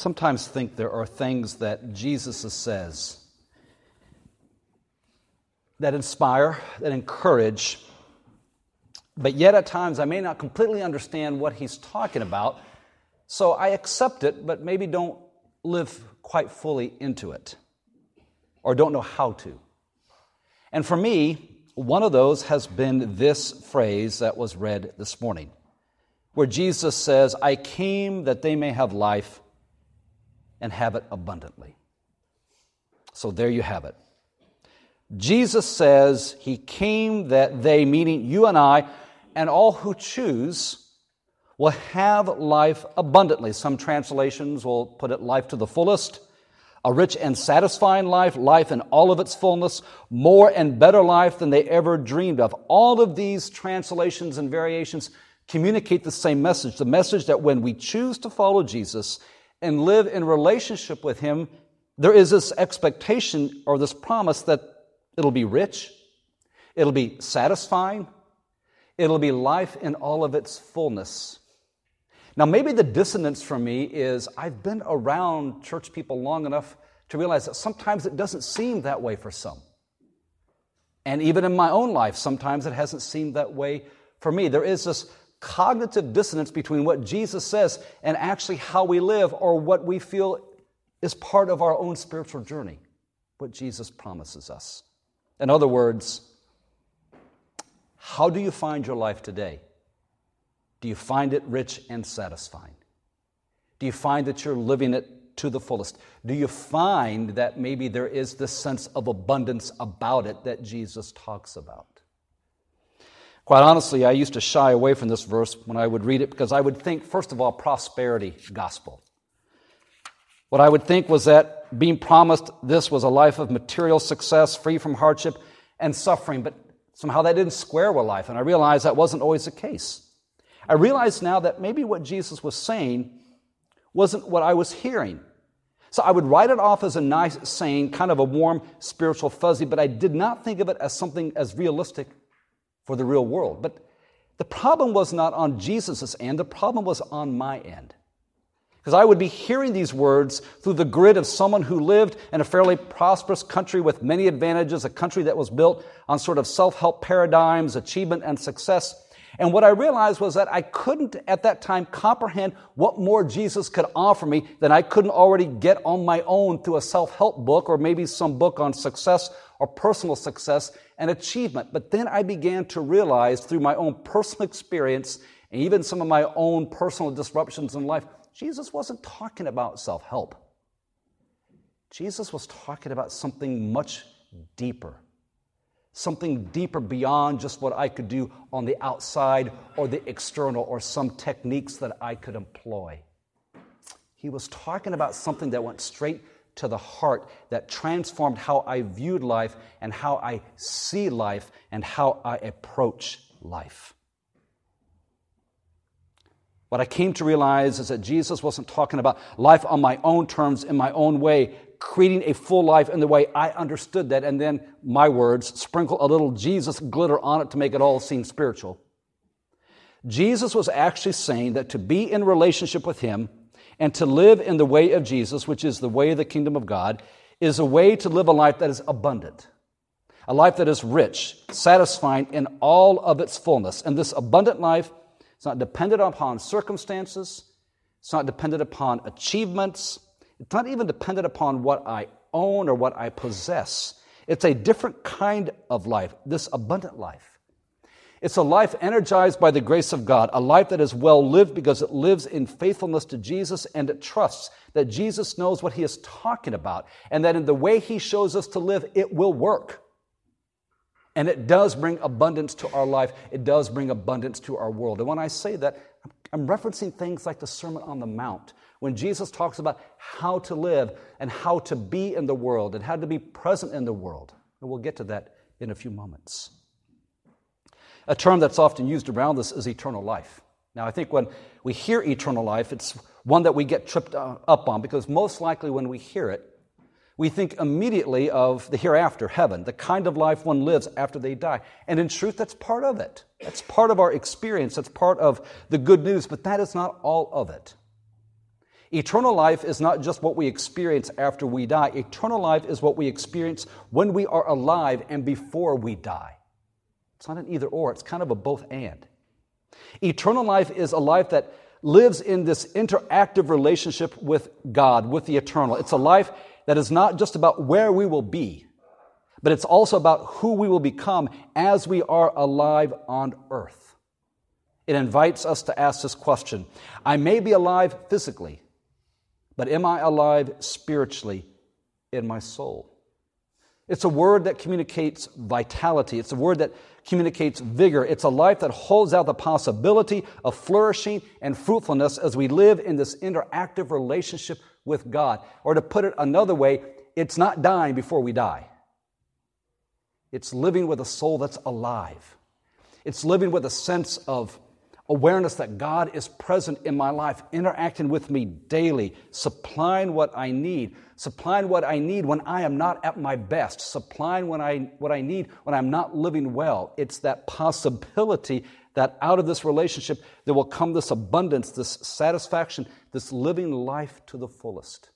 sometimes think there are things that Jesus says that inspire, that encourage, but yet at times I may not completely understand what he's talking about. So I accept it, but maybe don't live quite fully into it or don't know how to. And for me, one of those has been this phrase that was read this morning, where Jesus says, I came that they may have life and have it abundantly. So there you have it. Jesus says he came that they, meaning you and I, and all who choose, will have life abundantly. Some translations will put it life to the fullest, a rich and satisfying life, life in all of its fullness, more and better life than they ever dreamed of. All of these translations and variations communicate the same message the message that when we choose to follow Jesus and live in relationship with Him, there is this expectation or this promise that it'll be rich, it'll be satisfying, it'll be life in all of its fullness. Now, maybe the dissonance for me is I've been around church people long enough to realize that sometimes it doesn't seem that way for some. And even in my own life, sometimes it hasn't seemed that way for me. There is this cognitive dissonance between what Jesus says and actually how we live or what we feel is part of our own spiritual journey, what Jesus promises us. In other words, how do you find your life today? Do you find it rich and satisfying? Do you find that you're living it to the fullest? Do you find that maybe there is this sense of abundance about it that Jesus talks about? Quite honestly, I used to shy away from this verse when I would read it because I would think, first of all, prosperity gospel. What I would think was that being promised this was a life of material success, free from hardship and suffering, but somehow that didn't square with life, and I realized that wasn't always the case. I realized now that maybe what Jesus was saying wasn't what I was hearing. So I would write it off as a nice saying, kind of a warm spiritual fuzzy, but I did not think of it as something as realistic for the real world. But the problem was not on Jesus' end, the problem was on my end. Because I would be hearing these words through the grid of someone who lived in a fairly prosperous country with many advantages, a country that was built on sort of self help paradigms, achievement, and success. And what I realized was that I couldn't at that time comprehend what more Jesus could offer me than I couldn't already get on my own through a self help book or maybe some book on success or personal success and achievement. But then I began to realize through my own personal experience and even some of my own personal disruptions in life, Jesus wasn't talking about self help. Jesus was talking about something much deeper something deeper beyond just what I could do on the outside or the external or some techniques that I could employ. He was talking about something that went straight to the heart, that transformed how I viewed life and how I see life and how I approach life. What I came to realize is that Jesus wasn't talking about life on my own terms, in my own way, creating a full life in the way I understood that, and then my words, sprinkle a little Jesus glitter on it to make it all seem spiritual. Jesus was actually saying that to be in relationship with Him and to live in the way of Jesus, which is the way of the kingdom of God, is a way to live a life that is abundant, a life that is rich, satisfying in all of its fullness. And this abundant life is not dependent upon circumstances, it's not dependent upon achievements, it's not even dependent upon what I own or what I possess. It's a different kind of life, this abundant life. It's a life energized by the grace of God, a life that is well lived because it lives in faithfulness to Jesus and it trusts that Jesus knows what he is talking about and that in the way he shows us to live, it will work. And it does bring abundance to our life. It does bring abundance to our world. And when I say that, I'm referencing things like the Sermon on the Mount, when Jesus talks about how to live and how to be in the world and how to be present in the world. And we'll get to that in a few moments. A term that's often used around this is eternal life. Now, I think when we hear eternal life, it's one that we get tripped uh, up on because most likely when we hear it, we think immediately of the hereafter, heaven, the kind of life one lives after they die. And in truth, that's part of it. That's part of our experience. That's part of the good news, but that is not all of it. Eternal life is not just what we experience after we die. Eternal life is what we experience when we are alive and before we die. It's not an either or, it's kind of a both and. Eternal life is a life that lives in this interactive relationship with God, with the eternal. It's a life that is not just about where we will be, but it's also about who we will become as we are alive on earth. It invites us to ask this question I may be alive physically, but am I alive spiritually in my soul? It's a word that communicates vitality. It's a word that communicates vigor. It's a life that holds out the possibility of flourishing and fruitfulness as we live in this interactive relationship with God. Or to put it another way, it's not dying before we die. It's living with a soul that's alive. It's living with a sense of awareness that God is present in my life, interacting with me daily, supplying what I need, supplying what I need when I am not at my best, supplying when I, what I need when I'm not living well. It's that possibility that out of this relationship there will come this abundance, this satisfaction, this living life to the fullest.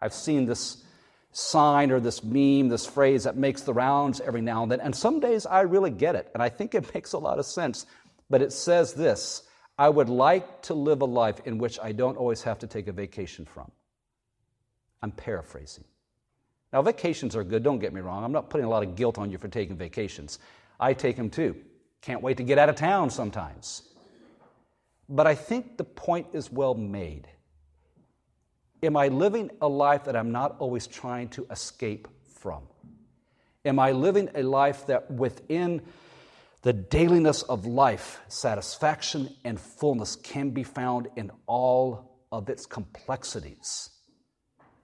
I've seen this sign or this meme, this phrase that makes the rounds every now and then, and some days I really get it, and I think it makes a lot of sense but it says this I would like to live a life in which I don't always have to take a vacation from. I'm paraphrasing. Now, vacations are good, don't get me wrong. I'm not putting a lot of guilt on you for taking vacations. I take them too. Can't wait to get out of town sometimes. But I think the point is well made. Am I living a life that I'm not always trying to escape from? Am I living a life that within the dailiness of life, satisfaction, and fullness can be found in all of its complexities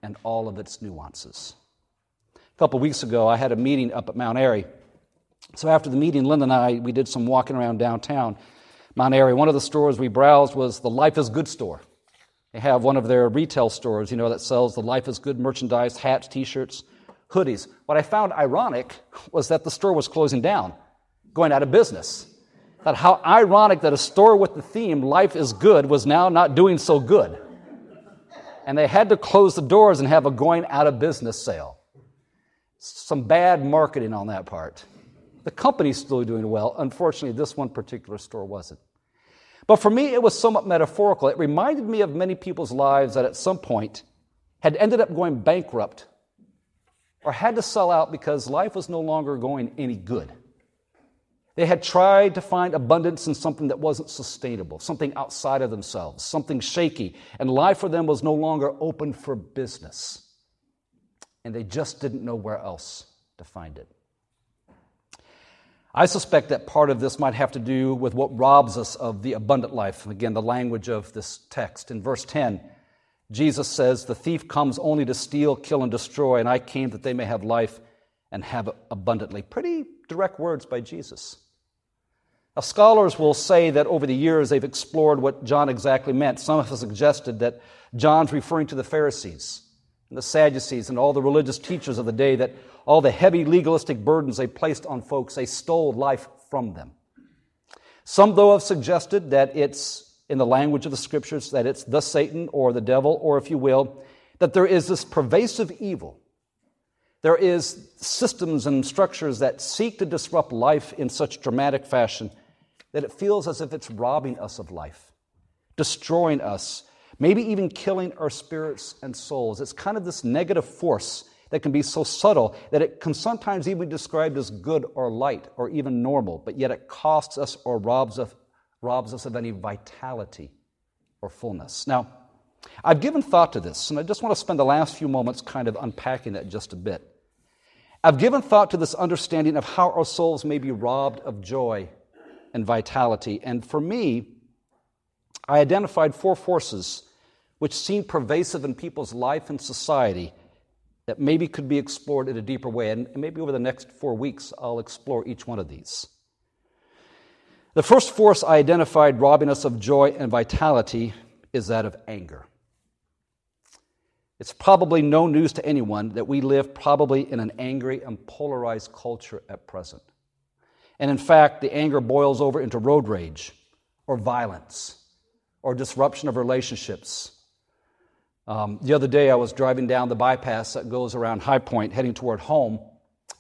and all of its nuances. A couple weeks ago, I had a meeting up at Mount Airy. So after the meeting, Linda and I, we did some walking around downtown Mount Airy. One of the stores we browsed was the Life is Good store. They have one of their retail stores, you know, that sells the Life is Good merchandise, hats, t-shirts, hoodies. What I found ironic was that the store was closing down going out of business. That how ironic that a store with the theme life is good was now not doing so good. And they had to close the doors and have a going out of business sale. Some bad marketing on that part. The company's still doing well. Unfortunately, this one particular store wasn't. But for me, it was somewhat metaphorical. It reminded me of many people's lives that at some point had ended up going bankrupt or had to sell out because life was no longer going any good. They had tried to find abundance in something that wasn't sustainable, something outside of themselves, something shaky, and life for them was no longer open for business. And they just didn't know where else to find it. I suspect that part of this might have to do with what robs us of the abundant life. Again, the language of this text. In verse 10, Jesus says, The thief comes only to steal, kill, and destroy, and I came that they may have life and have abundantly. Pretty direct words by Jesus. Now, scholars will say that over the years they've explored what John exactly meant. Some have suggested that John's referring to the Pharisees and the Sadducees and all the religious teachers of the day, that all the heavy legalistic burdens they placed on folks, they stole life from them. Some, though, have suggested that it's, in the language of the scriptures, that it's the Satan or the devil, or if you will, that there is this pervasive evil there is systems and structures that seek to disrupt life in such dramatic fashion that it feels as if it's robbing us of life, destroying us, maybe even killing our spirits and souls. It's kind of this negative force that can be so subtle that it can sometimes even be described as good or light or even normal, but yet it costs us or robs us, robs us of any vitality or fullness. Now, I've given thought to this, and I just want to spend the last few moments kind of unpacking that just a bit. I've given thought to this understanding of how our souls may be robbed of joy and vitality. And for me, I identified four forces which seem pervasive in people's life and society that maybe could be explored in a deeper way. And maybe over the next four weeks, I'll explore each one of these. The first force I identified robbing us of joy and vitality is that of anger. It's probably no news to anyone that we live probably in an angry and polarized culture at present. And in fact, the anger boils over into road rage or violence or disruption of relationships Um, the other day, I was driving down the bypass that goes around High Point, heading toward home,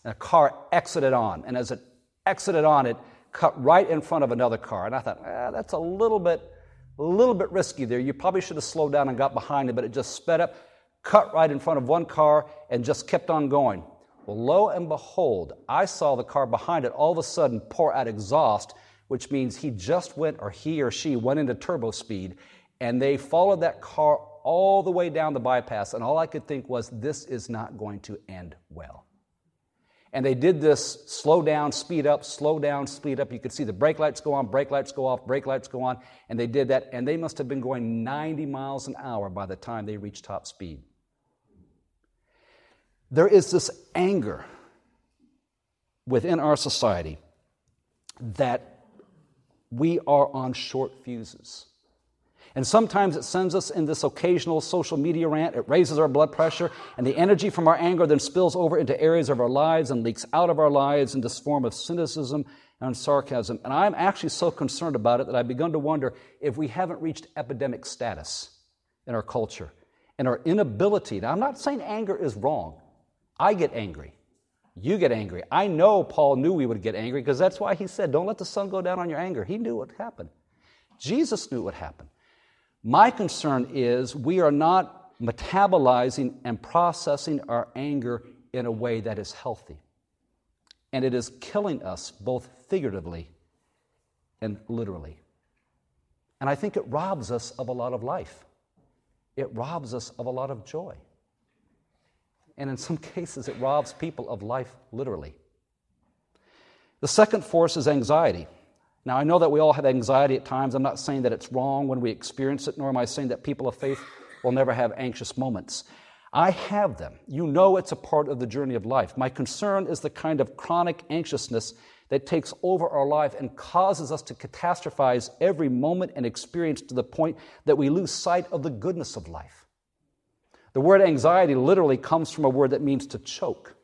and a car exited on. And as it exited on, it cut right in front of another car. And I thought, eh, that's a little bit, a little bit risky there. You probably should have slowed down and got behind it, but it just sped up, cut right in front of one car, and just kept on going. Well, lo and behold, I saw the car behind it all of a sudden pour out exhaust, which means he just went, or he or she went into turbo speed, and they followed that car all the way down the bypass. And all I could think was, this is not going to end well. And they did this slow down, speed up, slow down, speed up. You could see the brake lights go on, brake lights go off, brake lights go on. And they did that, and they must have been going 90 miles an hour by the time they reached top speed. There is this anger within our society that we are on short fuses. And sometimes it sends us in this occasional social media rant. It raises our blood pressure, and the energy from our anger then spills over into areas of our lives and leaks out of our lives in this form of cynicism and sarcasm. And I'm actually so concerned about it that I've begun to wonder if we haven't reached epidemic status in our culture and our inability. Now, I'm not saying anger is wrong. I get angry. You get angry. I know Paul knew we would get angry because that's why he said, Don't let the sun go down on your anger. He knew what happened. Jesus knew what happened. My concern is we are not metabolizing and processing our anger in a way that is healthy. And it is killing us both figuratively and literally. And I think it robs us of a lot of life. It robs us of a lot of joy. And in some cases, it robs people of life literally. The second force is anxiety. Now, I know that we all have anxiety at times. I'm not saying that it's wrong when we experience it, nor am I saying that people of faith will never have anxious moments. I have them. You know it's a part of the journey of life. My concern is the kind of chronic anxiousness that takes over our life and causes us to catastrophize every moment and experience to the point that we lose sight of the goodness of life. The word anxiety literally comes from a word that means to choke.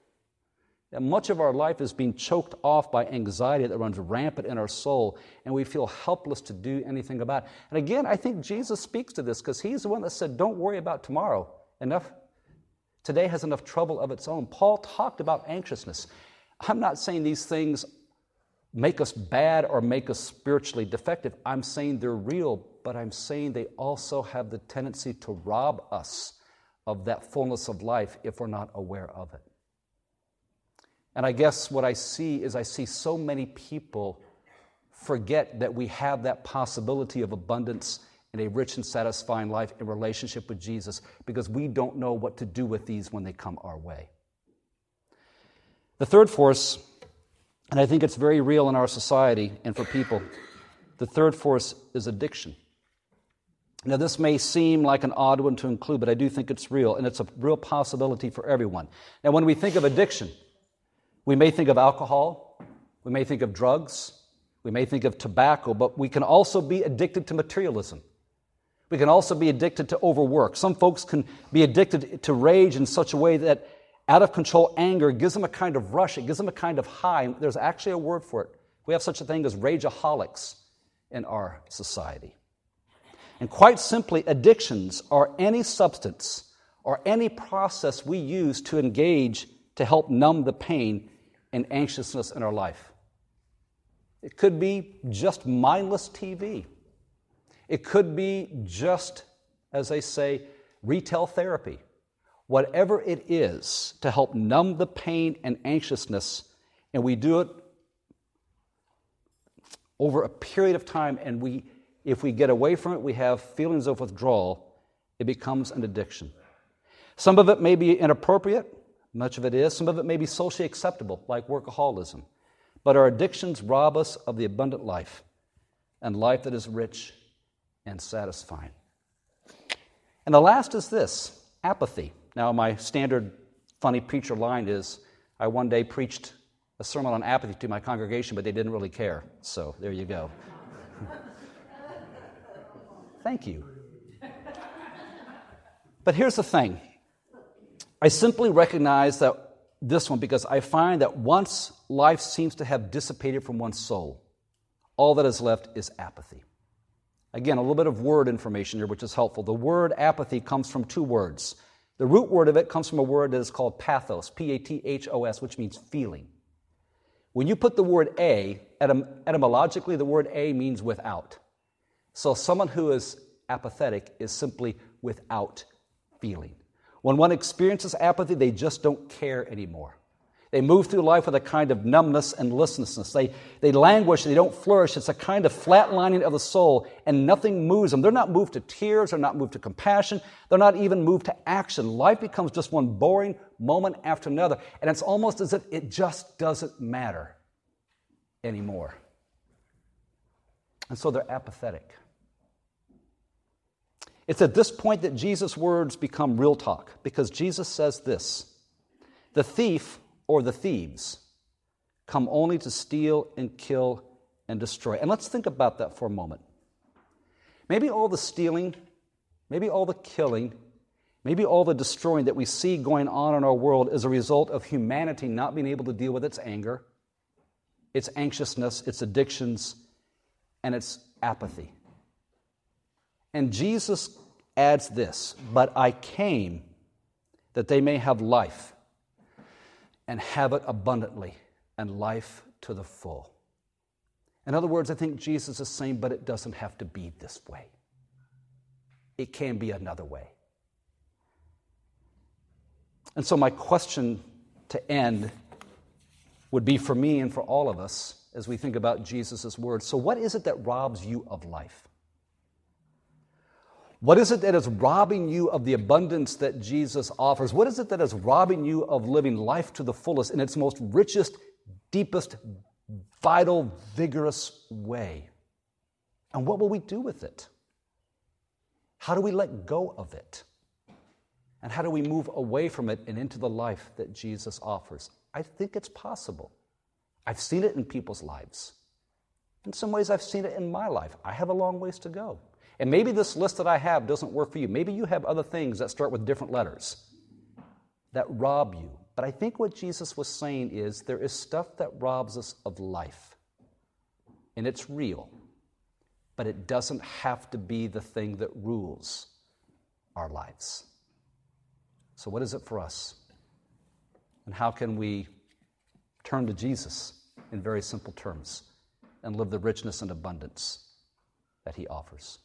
And much of our life is being choked off by anxiety that runs rampant in our soul, and we feel helpless to do anything about it. And again, I think Jesus speaks to this because he's the one that said, Don't worry about tomorrow. Enough today has enough trouble of its own. Paul talked about anxiousness. I'm not saying these things make us bad or make us spiritually defective. I'm saying they're real, but I'm saying they also have the tendency to rob us of that fullness of life if we're not aware of it. And I guess what I see is I see so many people forget that we have that possibility of abundance and a rich and satisfying life in relationship with Jesus because we don't know what to do with these when they come our way. The third force, and I think it's very real in our society and for people, the third force is addiction. Now, this may seem like an odd one to include, but I do think it's real, and it's a real possibility for everyone. Now, when we think of addiction, we may think of alcohol, we may think of drugs, we may think of tobacco, but we can also be addicted to materialism. We can also be addicted to overwork. Some folks can be addicted to rage in such a way that out of control anger gives them a kind of rush, it gives them a kind of high. There's actually a word for it. We have such a thing as rageaholics in our society. And quite simply, addictions are any substance or any process we use to engage to help numb the pain and anxiousness in our life. It could be just mindless TV. It could be just, as they say, retail therapy. Whatever it is to help numb the pain and anxiousness, and we do it over a period of time, and we, if we get away from it, we have feelings of withdrawal, it becomes an addiction. Some of it may be inappropriate, much of it is. Some of it may be socially acceptable, like workaholism. But our addictions rob us of the abundant life and life that is rich and satisfying. And the last is this apathy. Now, my standard funny preacher line is I one day preached a sermon on apathy to my congregation, but they didn't really care. So there you go. Thank you. But here's the thing I simply recognize that this one because I find that once life seems to have dissipated from one's soul, all that is left is apathy. Again, a little bit of word information here, which is helpful. The word apathy comes from two words. The root word of it comes from a word that is called pathos, P A T H O S, which means feeling. When you put the word a, etym- etymologically, the word a means without. So someone who is apathetic is simply without feeling. When one experiences apathy, they just don't care anymore. They move through life with a kind of numbness and listlessness. They, they languish, they don't flourish. It's a kind of flatlining of the soul, and nothing moves them. They're not moved to tears, they're not moved to compassion, they're not even moved to action. Life becomes just one boring moment after another, and it's almost as if it just doesn't matter anymore. And so they're apathetic. It's at this point that Jesus' words become real talk, because Jesus says this The thief or the thieves come only to steal and kill and destroy. And let's think about that for a moment. Maybe all the stealing, maybe all the killing, maybe all the destroying that we see going on in our world is a result of humanity not being able to deal with its anger, its anxiousness, its addictions, and its apathy. And Jesus adds this, but I came that they may have life and have it abundantly and life to the full. In other words, I think Jesus is saying, but it doesn't have to be this way. It can be another way. And so, my question to end would be for me and for all of us as we think about Jesus' words. So, what is it that robs you of life? What is it that is robbing you of the abundance that Jesus offers? What is it that is robbing you of living life to the fullest in its most richest, deepest, vital, vigorous way? And what will we do with it? How do we let go of it? And how do we move away from it and into the life that Jesus offers? I think it's possible. I've seen it in people's lives. In some ways, I've seen it in my life. I have a long ways to go. And maybe this list that I have doesn't work for you. Maybe you have other things that start with different letters that rob you. But I think what Jesus was saying is there is stuff that robs us of life, and it's real, but it doesn't have to be the thing that rules our lives. So, what is it for us? And how can we turn to Jesus in very simple terms and live the richness and abundance that he offers?